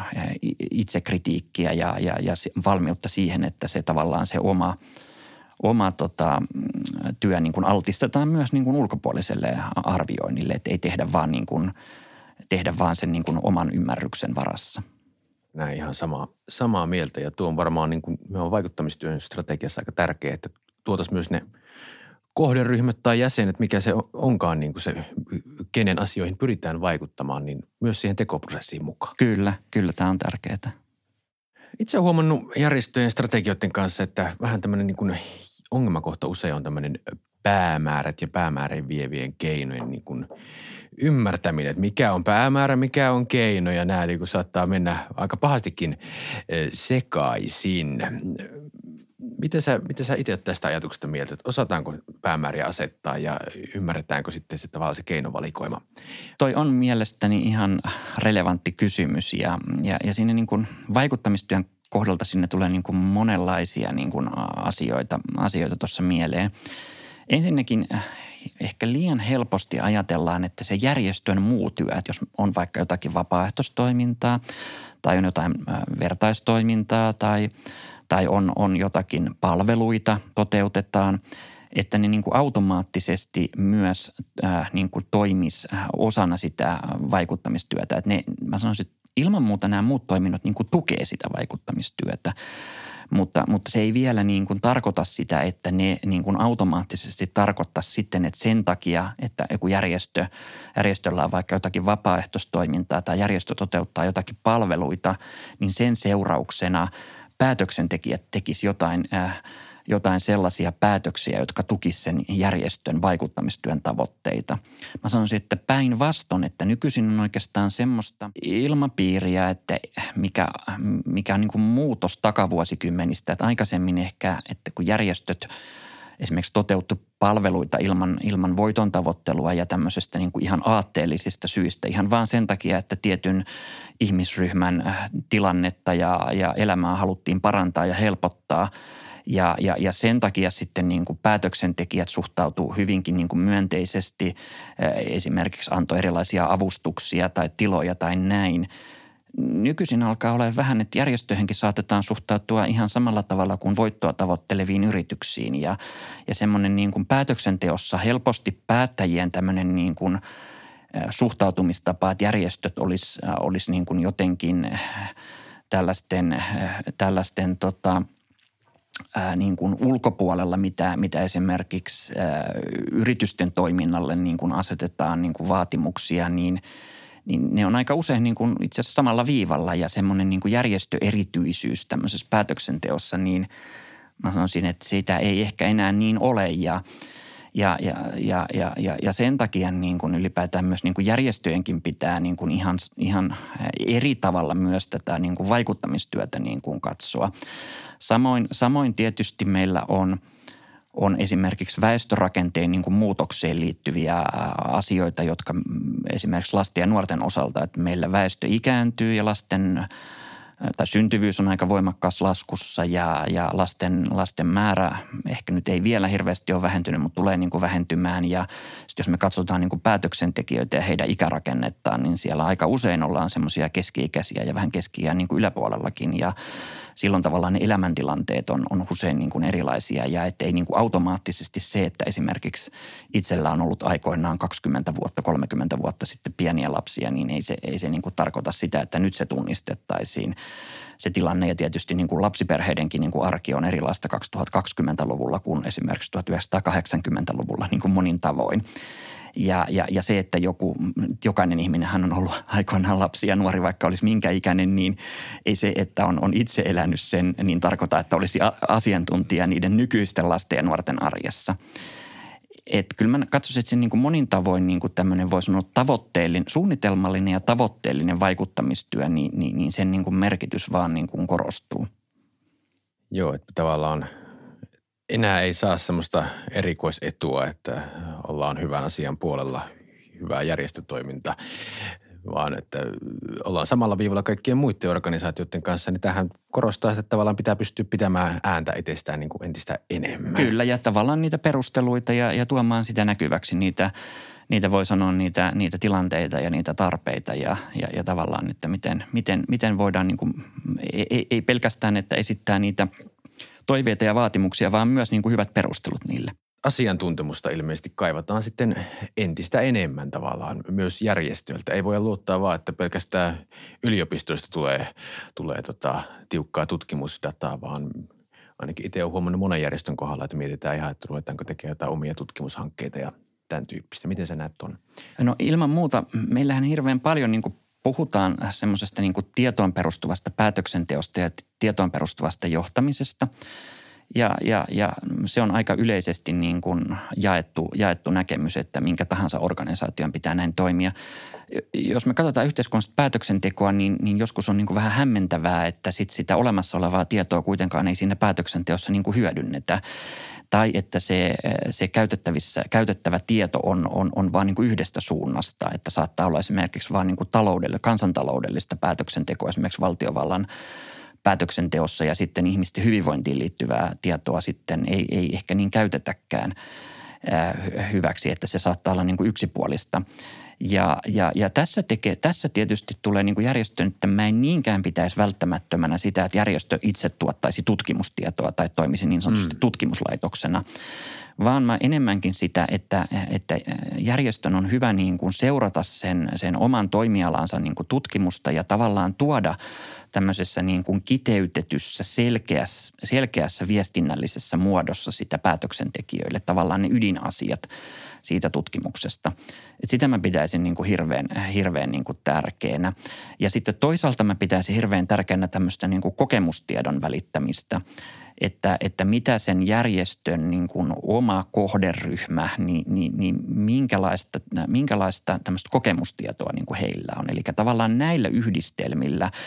itsekritiikkiä ja, ja, ja valmiutta siihen, että se tavallaan se oma – oma tota, työ niin kuin altistetaan myös niin kuin ulkopuoliselle arvioinnille, että ei tehdä vaan, niin kuin, tehdä vaan sen niin kuin oman ymmärryksen varassa. Näin ihan samaa, samaa mieltä ja tuo on varmaan niin kuin, me on vaikuttamistyön strategiassa aika tärkeää, että tuotaisiin myös ne kohderyhmät tai jäsenet, mikä se onkaan niin kuin se, kenen asioihin pyritään vaikuttamaan, niin myös siihen tekoprosessiin mukaan. Kyllä, kyllä tämä on tärkeää. Itse olen huomannut järjestöjen strategioiden kanssa, että vähän tämmöinen niin kuin ongelmakohta usein on tämmöinen päämäärät ja päämäärän vievien keinojen niin kuin ymmärtäminen, että mikä on päämäärä, mikä on keino ja nämä niin saattaa mennä aika pahastikin sekaisin. Miten sä, miten sä itse tästä ajatuksesta mieltä, että osataanko päämääriä asettaa ja ymmärretäänkö sitten se tavallaan se keinovalikoima? Toi on mielestäni ihan relevantti kysymys ja, ja, ja siinä niin kuin vaikuttamistyön kohdalta sinne tulee niin kuin monenlaisia niin kuin asioita, asioita tuossa mieleen. Ensinnäkin ehkä liian helposti ajatellaan, että se järjestön muu työ, että jos on vaikka jotakin vapaaehtoistoimintaa tai on jotain vertaistoimintaa tai, tai on, on jotakin palveluita toteutetaan, että ne niin kuin automaattisesti myös äh, niin kuin toimisi äh, osana sitä vaikuttamistyötä. Että ne, mä sanoisin, että ilman muuta nämä muut toiminnot niin kuin tukee sitä vaikuttamistyötä. Mutta, mutta se ei vielä niin kuin tarkoita sitä, että ne niin kuin automaattisesti tarkoittaa sitten, että sen takia, että joku järjestö, järjestöllä on vaikka jotakin vapaaehtoistoimintaa tai järjestö toteuttaa jotakin palveluita, niin sen seurauksena päätöksentekijät tekisi jotain äh, – jotain sellaisia päätöksiä, jotka tukisivat sen järjestön vaikuttamistyön tavoitteita. Mä sanoisin, että päinvastoin, että nykyisin on oikeastaan semmoista ilmapiiriä, että mikä, mikä on niin kuin muutos takavuosikymmenistä. Että aikaisemmin ehkä, että kun järjestöt esimerkiksi toteuttu palveluita ilman, ilman voiton tavoittelua ja tämmöisestä niin kuin ihan aatteellisista syistä. Ihan vaan sen takia, että tietyn ihmisryhmän äh, tilannetta ja, ja elämää haluttiin parantaa ja helpottaa – ja, ja, ja sen takia sitten niin kuin päätöksentekijät suhtautuu hyvinkin niin kuin myönteisesti, esimerkiksi antoi erilaisia avustuksia tai tiloja tai näin. Nykyisin alkaa olla vähän, että järjestöihinkin saatetaan suhtautua ihan samalla tavalla kuin voittoa tavoitteleviin yrityksiin. Ja, ja semmoinen niin kuin päätöksenteossa helposti päättäjien tämmöinen niin kuin suhtautumistapa, että järjestöt olisi, olisi niin kuin jotenkin tällaisten, tällaisten tota – ää, niin kuin ulkopuolella, mitä, mitä esimerkiksi ää, yritysten toiminnalle niin kuin asetetaan niin kuin vaatimuksia, niin, niin ne on aika usein niin kuin itse asiassa samalla viivalla ja semmoinen niin kuin järjestöerityisyys tämmöisessä päätöksenteossa, niin mä sanoisin, että sitä ei ehkä enää niin ole. Ja ja, ja, ja, ja, ja, ja sen takia niin kuin ylipäätään myös niin kuin järjestöjenkin pitää niin kuin ihan, ihan eri tavalla myös tätä niin kuin vaikuttamistyötä niin kuin katsoa. Samoin, samoin tietysti meillä on – on esimerkiksi väestörakenteen niin kuin muutokseen liittyviä asioita, jotka esimerkiksi lasten ja nuorten osalta, että meillä väestö ikääntyy ja lasten tai syntyvyys on aika voimakkaassa laskussa ja, ja lasten, lasten määrä ehkä nyt ei vielä hirveästi ole vähentynyt, mutta tulee niin kuin vähentymään. Ja sitten jos me katsotaan niin kuin päätöksentekijöitä ja heidän ikärakennettaan, niin siellä aika usein ollaan semmoisia keski-ikäisiä ja vähän keski niin kuin yläpuolellakin. Ja silloin tavallaan ne elämäntilanteet on, on usein niin kuin erilaisia ja ettei niin kuin automaattisesti se, että esimerkiksi itsellä on ollut aikoinaan 20 vuotta, 30 vuotta sitten pieniä lapsia, niin ei se, ei se niin kuin tarkoita sitä, että nyt se tunnistettaisiin se tilanne ja tietysti niin kuin lapsiperheidenkin niin kuin arki on erilaista 2020-luvulla kuin esimerkiksi 1980-luvulla niin kuin monin tavoin. Ja, ja, ja se, että joku, jokainen ihminen hän on ollut aikoinaan lapsi ja nuori, vaikka olisi minkä ikäinen, niin ei se, että on, on itse elänyt sen, niin tarkoita, että olisi asiantuntija niiden nykyisten lasten ja nuorten arjessa. Että kyllä mä katsoisin, että se niin kuin monin tavoin niin kuin tämmöinen voi sanoa tavoitteellinen, suunnitelmallinen ja tavoitteellinen vaikuttamistyö, niin, niin, niin sen niin kuin merkitys vaan niin kuin korostuu. Joo, että tavallaan enää ei saa semmoista erikoisetua, että ollaan hyvän asian puolella, hyvää järjestötoiminta, vaan että ollaan samalla viivalla kaikkien muiden organisaatioiden kanssa, niin tähän korostaa, että tavallaan pitää pystyä pitämään ääntä itsestään niin kuin entistä enemmän. Kyllä, ja tavallaan niitä perusteluita ja, ja tuomaan sitä näkyväksi niitä, niitä voi sanoa niitä, niitä tilanteita ja niitä tarpeita ja, ja, ja tavallaan, että miten, miten, miten voidaan niin kuin, ei, ei pelkästään, että esittää niitä – toiveita ja vaatimuksia, vaan myös niin kuin hyvät perustelut niille. Asiantuntemusta ilmeisesti kaivataan sitten entistä enemmän tavallaan myös järjestöiltä. Ei voi luottaa vaan, että pelkästään yliopistoista tulee, tulee tota, tiukkaa tutkimusdataa, vaan ainakin itse olen huomannut monen järjestön kohdalla, että mietitään ihan, että ruvetaanko tekemään jotain omia tutkimushankkeita ja tämän tyyppistä. Miten sä näet tuon? No ilman muuta. Meillähän hirveän paljon niin puhutaan semmoisesta niin tietoon perustuvasta päätöksenteosta ja tietoon perustuvasta johtamisesta. Ja, ja, ja se on aika yleisesti niin kuin jaettu, jaettu näkemys, että minkä tahansa organisaation pitää näin toimia. Jos me katsotaan yhteiskunnallista päätöksentekoa, niin, niin joskus on niin kuin vähän hämmentävää, että sit sitä olemassa olevaa tietoa kuitenkaan ei siinä päätöksenteossa niin kuin hyödynnetä tai että se, se käytettävissä, käytettävä tieto on, on, on vain niin yhdestä suunnasta, että saattaa olla esimerkiksi vain niin kansantaloudellista päätöksentekoa esimerkiksi valtiovallan päätöksenteossa ja sitten ihmisten hyvinvointiin liittyvää tietoa sitten ei, ei ehkä niin käytetäkään hyväksi, että se saattaa olla niin kuin yksipuolista. Ja, ja, ja tässä, tekee, tässä tietysti tulee niin kuin järjestön, että mä en niinkään pitäisi välttämättömänä sitä, että järjestö itse tuottaisi tutkimustietoa tai toimisi niin sanotusti mm. tutkimuslaitoksena, vaan mä enemmänkin sitä, että, että järjestön on hyvä niin kuin seurata sen, sen oman toimialansa niin kuin tutkimusta ja tavallaan tuoda tämmöisessä niin kuin kiteytetyssä selkeässä, selkeässä viestinnällisessä muodossa sitä päätöksentekijöille, tavallaan ne ydinasiat – siitä tutkimuksesta. Et sitä mä pitäisin niin kuin hirveän, hirveän niin kuin tärkeänä. Ja sitten toisaalta mä pitäisin hirveän tärkeänä tämmöistä niin kuin kokemustiedon välittämistä, että, että mitä sen järjestön niin kuin oma kohderyhmä, niin, niin, niin minkälaista, minkälaista tämmöistä kokemustietoa niin kuin heillä on. Eli tavallaan näillä yhdistelmillä –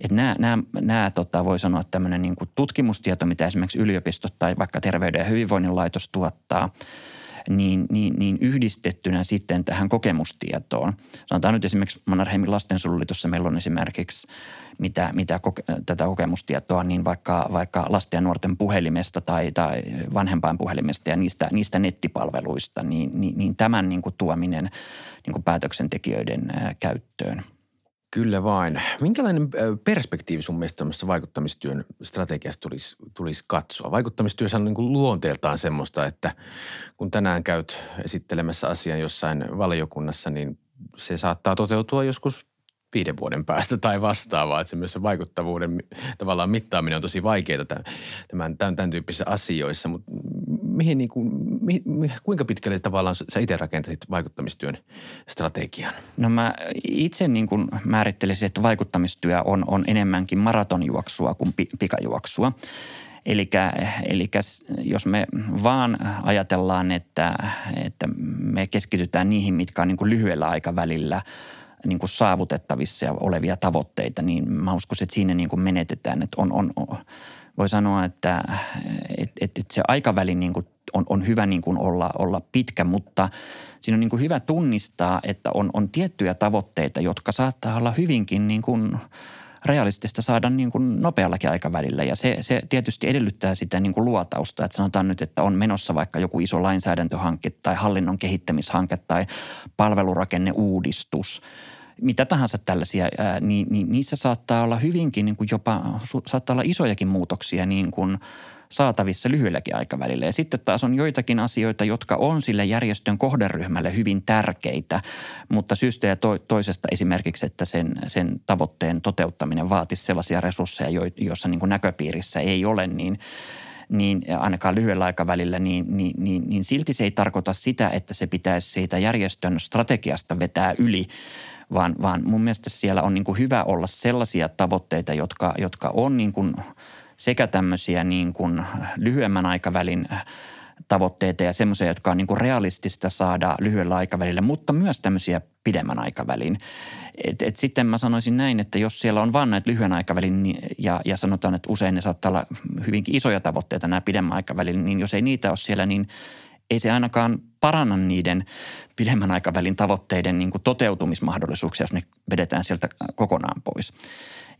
että nämä, nämä, nämä tota, voi sanoa tämmöinen niin kuin tutkimustieto, mitä esimerkiksi yliopistot tai vaikka terveyden ja hyvinvoinnin laitos tuottaa – niin, niin, niin yhdistettynä sitten tähän kokemustietoon. Sanotaan nyt esimerkiksi Mannerheimin lastensuojeluliitossa meillä on esimerkiksi mitä, mitä koke, tätä kokemustietoa, niin vaikka, vaikka lasten ja nuorten puhelimesta tai, tai vanhempain puhelimesta ja niistä, niistä nettipalveluista, niin, niin, niin tämän niin kuin tuominen niin kuin päätöksentekijöiden käyttöön – Kyllä vain. Minkälainen perspektiivi sun mielestä vaikuttamistyön strategiasta tulisi, tulisi katsoa? Vaikuttamistyö on niin kuin luonteeltaan semmoista, että kun tänään käyt esittelemässä asian jossain valiokunnassa, niin se saattaa toteutua joskus viiden vuoden päästä tai vastaavaa. Että se vaikuttavuuden tavallaan mittaaminen on tosi vaikeaa tämän, tämän, tämän tyyppisissä asioissa. Mutta mihin niin kuin, mi, mi, kuinka pitkälle tavallaan sä itse rakentasit vaikuttamistyön strategian? No mä itse niin kuin määrittelisin, että vaikuttamistyö on, on enemmänkin maratonjuoksua kuin pi, pikajuoksua. Eli jos me vaan ajatellaan, että, että me keskitytään niihin, mitkä on niin kuin lyhyellä aikavälillä niin kuin saavutettavissa olevia tavoitteita, niin mä uskon, että siinä niin kuin menetetään. Että on, on, voi sanoa, että, että se aikaväli niin kuin on, on hyvä niin kuin olla, olla pitkä, mutta siinä on niin kuin hyvä tunnistaa, että on, on tiettyjä tavoitteita, jotka saattaa olla hyvinkin niin kuin realistista saada niin kuin nopeallakin aikavälillä. Ja se, se tietysti edellyttää sitä niin kuin luotausta, että sanotaan nyt, että on menossa vaikka joku iso lainsäädäntöhanke tai hallinnon kehittämishanke tai palvelurakenneuudistus – mitä tahansa tällaisia, ää, niin, niin niissä saattaa olla hyvinkin niin kuin jopa, saattaa olla isojakin muutoksia niin kuin saatavissa lyhyelläkin aikavälillä. Ja sitten taas on joitakin asioita, jotka on sille järjestön kohderyhmälle hyvin tärkeitä, mutta syystä ja to- toisesta esimerkiksi, että sen, sen tavoitteen toteuttaminen vaatisi sellaisia resursseja, joissa niin näköpiirissä ei ole, niin niin ainakaan lyhyellä aikavälillä, niin, niin, niin, niin silti se ei tarkoita sitä, että se pitäisi siitä järjestön strategiasta vetää yli, vaan, vaan mun mielestä siellä on niin hyvä olla sellaisia tavoitteita, jotka, jotka on niin sekä tämmöisiä niin kuin lyhyemmän aikavälin tavoitteita ja semmoisia, jotka on niin kuin realistista saada lyhyellä aikavälillä, mutta myös tämmöisiä pidemmän aikavälin. Et, et sitten mä sanoisin näin, että jos siellä on vain näitä lyhyen aikavälin niin, ja, ja sanotaan, että usein ne saattaa olla hyvinkin isoja tavoitteita nämä pidemmän aikavälin, niin jos ei niitä ole siellä, niin ei se ainakaan paranna niiden pidemmän aikavälin tavoitteiden niin kuin toteutumismahdollisuuksia, jos ne vedetään sieltä kokonaan pois.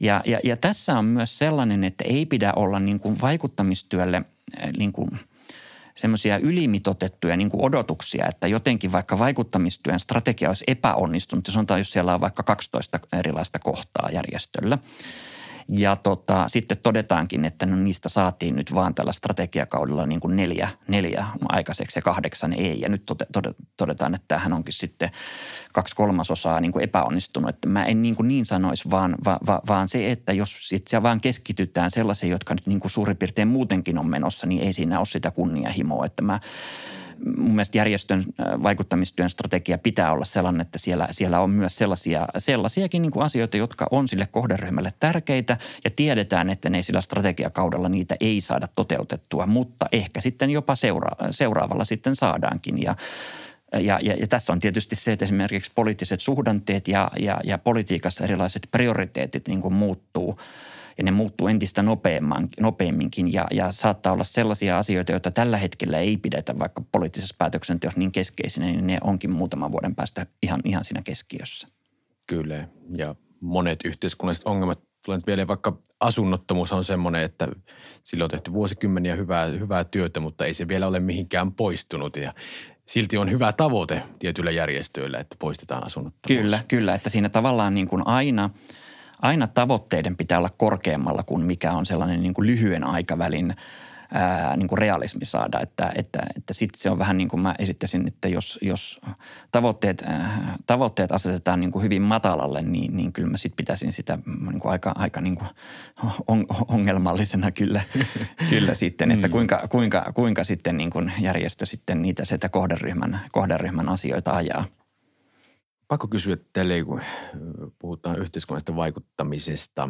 Ja, ja, ja tässä on myös sellainen, että ei pidä olla niin kuin vaikuttamistyölle niin kuin – semmoisia ylimitotettuja niin kuin odotuksia, että jotenkin vaikka vaikuttamistyön strategia olisi epäonnistunut. Sanotaan, jos siellä on vaikka 12 erilaista kohtaa järjestöllä – ja tota, sitten todetaankin, että no niistä saatiin nyt vaan tällä strategiakaudella niin kuin neljä, neljä aikaiseksi ja kahdeksan ei. Ja nyt todetaan, että tämähän onkin sitten kaksi kolmasosaa niin kuin epäonnistunut. Että mä en niin, kuin niin sanoisi, vaan, va, va, vaan se, että jos sitten vaan keskitytään sellaisiin, jotka nyt niin kuin suurin piirtein muutenkin on menossa, niin ei siinä ole sitä kunnianhimoa. Että mä mun mielestä järjestön vaikuttamistyön strategia pitää olla sellainen, että siellä, siellä on myös sellaisia, sellaisiakin niin kuin asioita, jotka on sille kohderyhmälle tärkeitä ja tiedetään, että ne sillä strategiakaudella niitä ei saada toteutettua, mutta ehkä sitten jopa seura- seuraavalla sitten saadaankin. Ja ja, ja, ja tässä on tietysti se, että esimerkiksi poliittiset suhdanteet ja, ja, ja politiikassa erilaiset prioriteetit niin kuin muuttuu – ja ne muuttuu entistä nopeamminkin ja, ja saattaa olla sellaisia asioita, joita tällä hetkellä ei pidetä vaikka poliittisessa päätöksenteossa niin keskeisinä, niin ne onkin muutaman vuoden päästä ihan, ihan siinä keskiössä. Kyllä ja monet yhteiskunnalliset ongelmat tulee vielä vaikka asunnottomuus on semmoinen, että sillä on tehty vuosikymmeniä hyvää, hyvää työtä, mutta ei se vielä ole mihinkään poistunut ja silti on hyvä tavoite tietyillä järjestöillä, että poistetaan asunnottomuus. Kyllä, kyllä, että siinä tavallaan niin kuin aina – aina tavoitteiden pitää olla korkeammalla kuin mikä on sellainen niin kuin lyhyen aikavälin ää, niin kuin realismi saada. Että, että, että sitten se on vähän niin kuin mä esittäisin, että jos, jos tavoitteet, ää, tavoitteet asetetaan niin kuin hyvin matalalle, niin, niin kyllä mä sitten pitäisin sitä niin kuin aika, aika niin kuin on, ongelmallisena kyllä, kyllä sitten, että mm. kuinka, kuinka, kuinka sitten niin kuin järjestö sitten niitä sitä kohderyhmän, kohderyhmän asioita ajaa – pakko kysyä teille, kun puhutaan yhteiskunnallisesta vaikuttamisesta.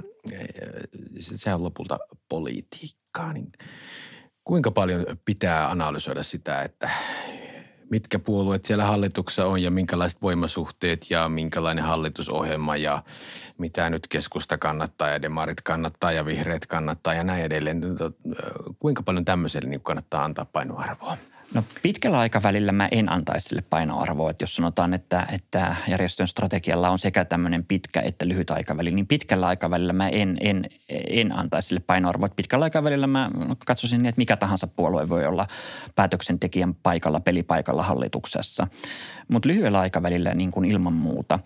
Se on lopulta politiikkaa. Niin kuinka paljon pitää analysoida sitä, että mitkä puolueet siellä hallituksessa on ja minkälaiset voimasuhteet ja minkälainen hallitusohjelma ja mitä nyt keskusta kannattaa ja demarit kannattaa ja vihreät kannattaa ja näin edelleen. Kuinka paljon tämmöiselle niin kannattaa antaa painoarvoa? No pitkällä aikavälillä mä en antaisi sille painoarvoa, että jos sanotaan, että, että järjestön strategialla on sekä tämmöinen pitkä että lyhyt aikaväli, niin pitkällä aikavälillä mä en, en, en antaisi sille painoarvoa. Pitkällä aikavälillä mä katsoisin niin, että mikä tahansa puolue voi olla päätöksentekijän paikalla, pelipaikalla hallituksessa. Mutta lyhyellä aikavälillä niin kuin ilman muuta.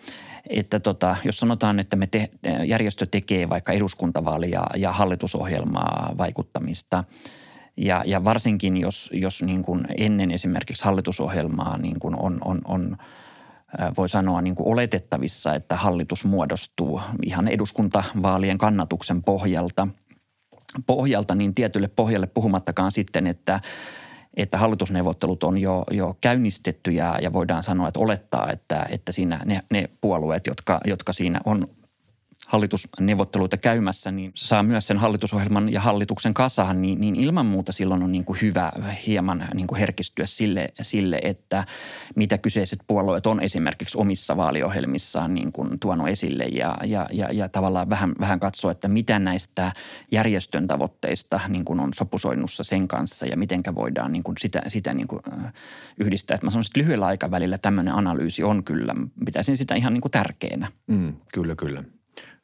Että tota, jos sanotaan, että me te, järjestö tekee vaikka eduskuntavaalia ja hallitusohjelmaa vaikuttamista – ja, ja varsinkin, jos, jos niin kuin ennen esimerkiksi hallitusohjelmaa niin kuin on, on, on voi sanoa niin kuin oletettavissa, että hallitus muodostuu ihan eduskuntavaalien kannatuksen pohjalta, pohjalta, niin tietylle pohjalle puhumattakaan sitten, että että hallitusneuvottelut on jo, jo käynnistetty ja, ja voidaan sanoa, että olettaa, että, että siinä ne, ne puolueet, jotka, jotka siinä on hallitusneuvotteluita käymässä, niin saa myös sen hallitusohjelman ja hallituksen kasaan, niin, niin ilman muuta silloin on niin kuin hyvä hieman niin kuin herkistyä sille, sille, että mitä kyseiset puolueet on esimerkiksi omissa vaaliohjelmissaan niin kuin tuonut esille ja, ja, ja, ja tavallaan vähän, vähän katsoa, että mitä näistä järjestön tavoitteista niin kuin on sopusoinnussa sen kanssa ja mitenkä voidaan niin kuin sitä, sitä niin kuin yhdistää. Että mä sanoisin, että lyhyellä aikavälillä tämmöinen analyysi on kyllä, pitäisin sitä ihan niin kuin tärkeänä. Mm, kyllä, kyllä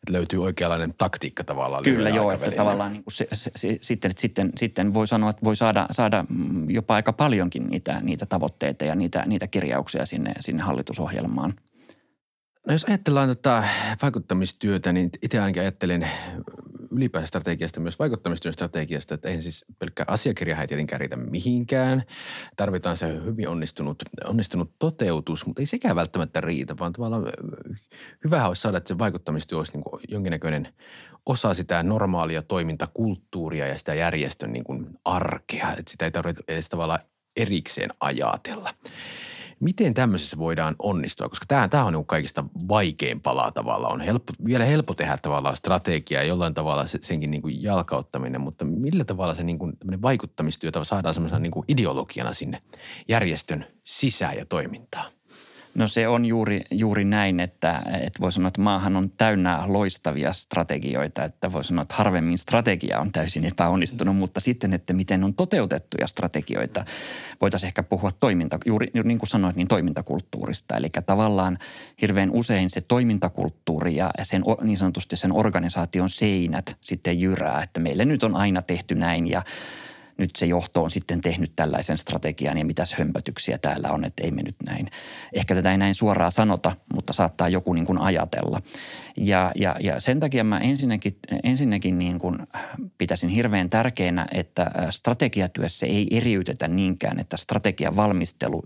että löytyy oikeanlainen taktiikka tavallaan. Kyllä joo, että tavallaan niin kuin se, se, se, sitten, että sitten, sitten voi sanoa, että voi saada, saada jopa aika paljonkin niitä, niitä tavoitteita ja niitä, niitä kirjauksia sinne, sinne hallitusohjelmaan. No jos ajatellaan tota vaikuttamistyötä, niin itse ainakin ajattelen ylipäänsä strategiasta, myös vaikuttamistyön strategiasta, että eihän siis pelkkä asiakirja ei tietenkään riitä mihinkään. Tarvitaan se hyvin onnistunut, onnistunut toteutus, mutta ei sekään välttämättä riitä, vaan tavallaan hyvä olisi saada, että se vaikuttamistyö olisi niin kuin jonkinnäköinen osa sitä normaalia toimintakulttuuria ja sitä järjestön niin kuin arkea, että sitä ei tarvitse edes tavallaan erikseen ajatella. Miten tämmöisessä voidaan onnistua? Koska tämä, tämä on niin kaikista vaikein palaa tavallaan. On helppo, vielä helppo tehdä tavallaan strategiaa ja jollain tavalla se, senkin niin kuin jalkauttaminen, mutta millä tavalla se niin kuin, vaikuttamistyö saadaan semmoisena niin kuin ideologiana sinne järjestön sisään ja toimintaan? No se on juuri, juuri näin, että, että voi sanoa, että maahan on täynnä loistavia strategioita, että voi sanoa, että harvemmin strategia on täysin epäonnistunut, mutta sitten, että miten on toteutettuja strategioita, voitaisiin ehkä puhua toiminta, juuri niin kuin sanoit, niin toimintakulttuurista. Eli tavallaan hirveän usein se toimintakulttuuri ja sen niin sanotusti sen organisaation seinät sitten jyrää, että meille nyt on aina tehty näin ja nyt se johto on sitten tehnyt tällaisen strategian ja mitäs hömpötyksiä täällä on, että ei me nyt näin. Ehkä tätä ei näin suoraan sanota, mutta saattaa joku niin kuin ajatella. Ja, ja, ja sen takia mä ensinnäkin, ensinnäkin niin kuin pitäisin hirveän tärkeänä, että strategiatyössä ei eriytetä niinkään, että strategian valmistelu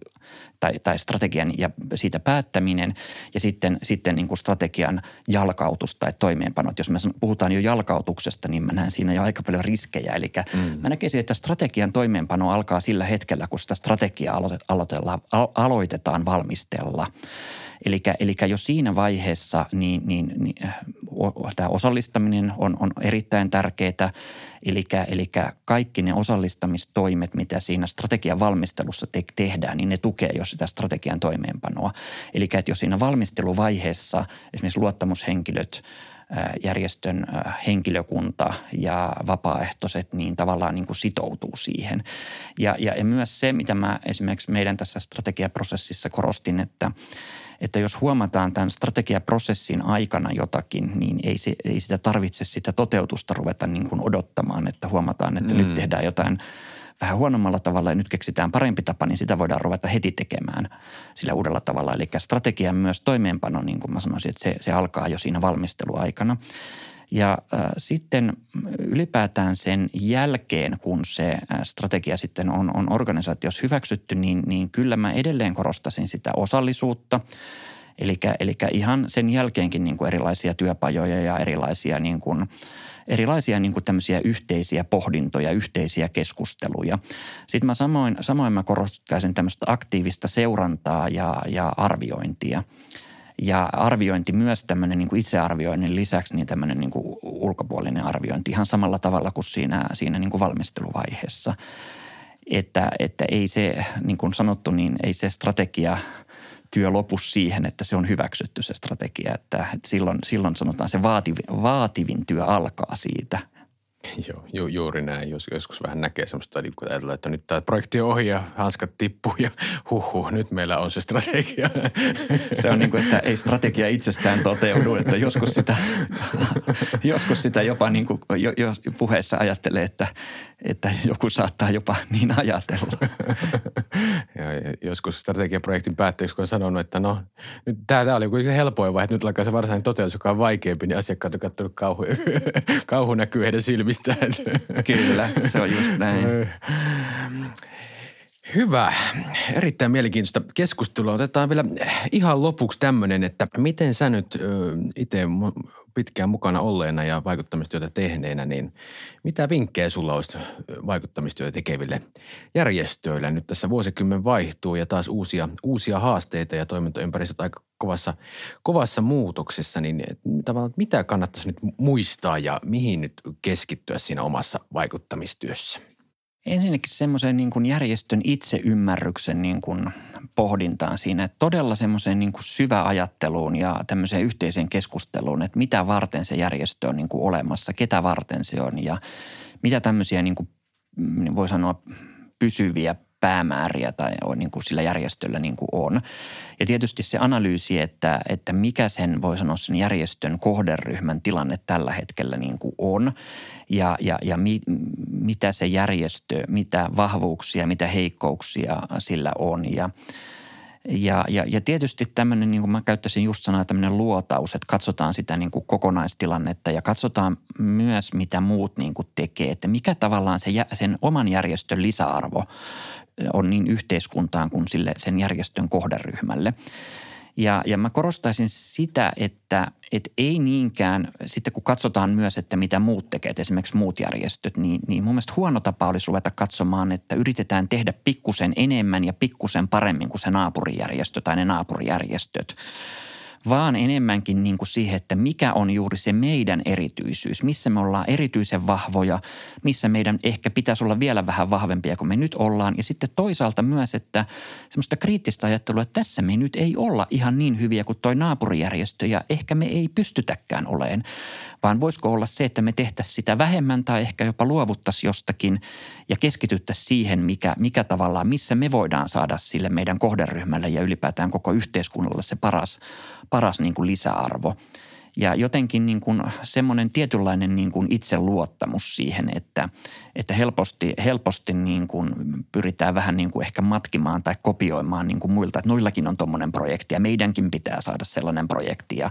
tai, tai strategian ja siitä päättäminen ja sitten, sitten niin kuin strategian jalkautus tai toimeenpano. Jos me puhutaan jo jalkautuksesta, niin mä näen siinä jo aika paljon riskejä. Eli mm. mä näkisin, että strategian toimeenpano alkaa sillä hetkellä, kun sitä strategiaa aloitetaan valmistella. Eli, eli jo siinä vaiheessa niin, niin, niin tämä osallistaminen on, on erittäin tärkeää. Eli, eli kaikki ne osallistamistoimet, mitä siinä strategian valmistelussa te- tehdään, niin ne tukee jo sitä strategian toimeenpanoa. Eli että jos siinä valmisteluvaiheessa esimerkiksi luottamushenkilöt – järjestön henkilökunta ja vapaaehtoiset niin tavallaan niin kuin sitoutuu siihen. Ja, ja, ja myös se, mitä mä esimerkiksi meidän tässä strategiaprosessissa korostin, että että jos huomataan tämän strategiaprosessin aikana jotakin, niin ei, se, ei sitä tarvitse sitä toteutusta ruveta niin kuin odottamaan, että huomataan, että mm. nyt tehdään jotain – vähän huonommalla tavalla ja nyt keksitään parempi tapa, niin sitä voidaan ruveta heti tekemään sillä uudella tavalla. Eli strategian myös toimeenpano, niin kuin mä sanoisin, että se, se alkaa jo siinä valmisteluaikana. Ja äh, sitten ylipäätään sen jälkeen, kun se strategia sitten on, on organisaatiossa hyväksytty, niin, niin kyllä mä edelleen korostasin sitä osallisuutta. Eli ihan sen jälkeenkin niin kuin erilaisia työpajoja ja erilaisia niin kuin – erilaisia niin kuin tämmöisiä yhteisiä pohdintoja, yhteisiä keskusteluja. Sitten mä samoin, samoin mä korostaisin tämmöistä aktiivista seurantaa ja, ja arviointia. Ja arviointi myös tämmöinen niin kuin itsearvioinnin lisäksi niin tämmöinen niin kuin ulkopuolinen arviointi ihan samalla tavalla kuin siinä, siinä niin kuin valmisteluvaiheessa. Että, että ei se, niin kuin sanottu, niin ei se strategia – työ lopu siihen, että se on hyväksytty se strategia. Että, että silloin, silloin sanotaan se vaativin, vaativin työ alkaa siitä. Joo, ju, juuri näin. Jos, joskus vähän näkee semmoista, niin kun ajatellaan, että nyt tämä projekti on ohi ja hanskat tippuu ja huhu, nyt meillä on se strategia. Se on niin kuin, että ei strategia itsestään toteudu, että joskus sitä, joskus sitä jopa niin kuin, jos puheessa ajattelee, että että joku saattaa jopa niin ajatella. ja joskus strategiaprojektin päätteeksi, kun on sanonut, että no, nyt tämä, oli kuitenkin se helpoin vaihe, että nyt alkaa se varsinainen toteutus, joka on vaikeampi, niin asiakkaat on katsonut kauhu, kauhu näkyy heidän silmistään. Kyllä, se on just näin. Hyvä. Erittäin mielenkiintoista keskustelua. Otetaan vielä ihan lopuksi tämmöinen, että miten sä nyt itse pitkään mukana olleena ja vaikuttamistyötä tehneenä, niin mitä vinkkejä sulla olisi vaikuttamistyötä tekeville järjestöille? Nyt tässä vuosikymmen vaihtuu ja taas uusia, uusia haasteita ja toimintaympäristöt aika kovassa, kovassa muutoksessa, niin tavallaan mitä kannattaisi nyt muistaa ja mihin nyt keskittyä siinä omassa vaikuttamistyössä? Ensinnäkin semmoisen niin kuin järjestön itseymmärryksen niin kuin pohdintaan siinä, että todella semmoiseen niin kuin syväajatteluun ja tämmöiseen yhteiseen keskusteluun, että mitä varten se järjestö on niin kuin olemassa, ketä varten se on ja mitä tämmöisiä niin kuin, voi sanoa pysyviä päämääriä tai on niin kuin sillä järjestöllä niin kuin on. Ja tietysti se analyysi, että, että mikä sen voi sanoa sen järjestön kohderyhmän tilanne tällä hetkellä niin kuin on ja, ja, ja mi, mitä se järjestö, mitä vahvuuksia, mitä heikkouksia sillä on ja – ja, ja, ja tietysti tämmöinen, niin kuin mä käyttäisin just sanaa, tämmöinen luotaus, että katsotaan sitä niin kuin kokonaistilannetta ja katsotaan myös, mitä muut niin kuin tekee. Että mikä tavallaan se, sen oman järjestön lisäarvo on niin yhteiskuntaan kuin sille sen järjestön kohderyhmälle. Ja, ja mä korostaisin sitä, että, että ei niinkään, sitten kun katsotaan myös, että mitä muut tekevät, esimerkiksi muut järjestöt, niin, niin mun mielestä huono tapa olisi ruveta katsomaan, että yritetään tehdä pikkusen enemmän ja pikkusen paremmin kuin se naapurijärjestö tai ne naapurijärjestöt vaan enemmänkin niin kuin siihen, että mikä on juuri se meidän erityisyys, missä me ollaan erityisen vahvoja, missä meidän ehkä pitäisi olla vielä vähän vahvempia kuin me nyt ollaan. Ja sitten toisaalta myös, että semmoista kriittistä ajattelua, että tässä me nyt ei olla ihan niin hyviä kuin toi naapurijärjestö ja ehkä me ei pystytäkään oleen, vaan voisiko olla se, että me tehtäisiin sitä vähemmän tai ehkä jopa luovuttaisiin jostakin ja keskityttäisiin siihen, mikä, mikä tavallaan, missä me voidaan saada sille meidän kohderyhmälle ja ylipäätään koko yhteiskunnalle se paras, paras niin kuin lisäarvo. Ja jotenkin niin kuin semmoinen tietynlainen niin kuin itseluottamus siihen, että, että helposti, helposti niin kuin pyritään vähän niin kuin ehkä matkimaan tai kopioimaan niin kuin muilta, että noillakin on tuommoinen projekti ja meidänkin pitää saada sellainen projekti. Ja,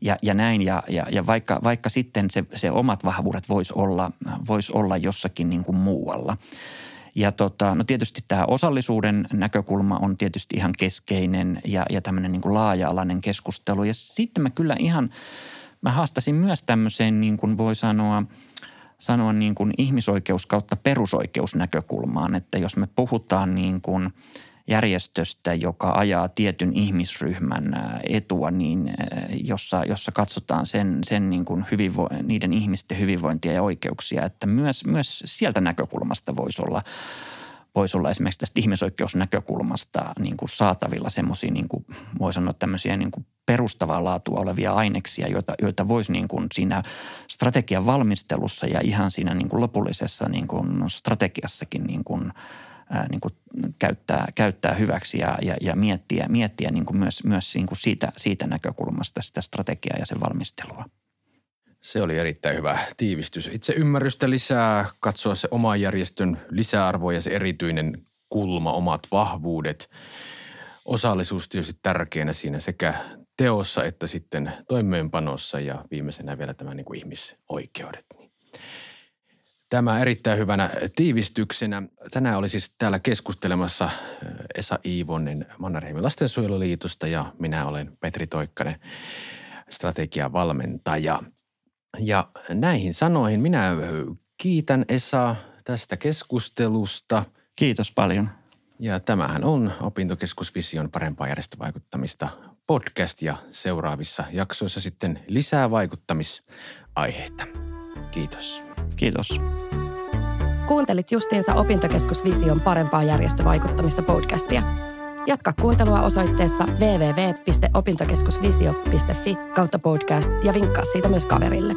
ja, ja näin. Ja, ja, ja vaikka, vaikka sitten se, se omat vahvuudet voisi olla, vois olla jossakin niin kuin muualla. Ja tota, no tietysti tämä osallisuuden näkökulma on tietysti ihan keskeinen ja, ja tämmöinen niin laaja-alainen keskustelu. Ja sitten mä kyllä ihan, mä haastasin myös tämmöiseen niin kuin voi sanoa, sanoa niin kuin ihmisoikeus kautta perusoikeusnäkökulmaan, että jos me puhutaan niin kuin – järjestöstä, joka ajaa tietyn ihmisryhmän etua, niin jossa, jossa katsotaan sen, sen niin kuin hyvinvo- niiden ihmisten hyvinvointia ja oikeuksia, että myös, myös sieltä näkökulmasta voisi olla voisi olla esimerkiksi tästä ihmisoikeusnäkökulmasta niin kuin saatavilla semmoisia, niin voi sanoa tämmöisiä niin kuin perustavaa laatua olevia aineksia, joita, joita voisi niin kuin siinä strategian valmistelussa ja ihan siinä niin kuin lopullisessa niin kuin strategiassakin niin kuin – ää, niin kuin käyttää, käyttää hyväksi ja, ja, ja miettiä, miettiä niin kuin myös, myös niin kuin siitä, siitä näkökulmasta sitä strategiaa ja sen valmistelua. Se oli erittäin hyvä tiivistys. Itse ymmärrystä lisää, katsoa se oma järjestön lisäarvo ja se erityinen kulma, omat vahvuudet. Osallisuus tietysti tärkeänä siinä sekä teossa että sitten toimeenpanossa ja viimeisenä vielä tämä niin kuin ihmisoikeudet. Tämä erittäin hyvänä tiivistyksenä. Tänään oli siis täällä keskustelemassa äh, Esa Iivonen Mannerheimin lastensuojeluliitosta ja minä olen Petri Toikkanen, strategiavalmentaja. Ja näihin sanoihin minä äh, kiitän Esa tästä keskustelusta. Kiitos paljon. Ja tämähän on Opintokeskus Vision parempaa järjestövaikuttamista podcast ja seuraavissa jaksoissa sitten lisää vaikuttamisaiheita. Kiitos. Kiitos. Kuuntelit justiinsa Opintokeskus Vision parempaa järjestövaikuttamista podcastia. Jatka kuuntelua osoitteessa www.opintokeskusvisio.fi kautta podcast ja vinkkaa siitä myös kaverille.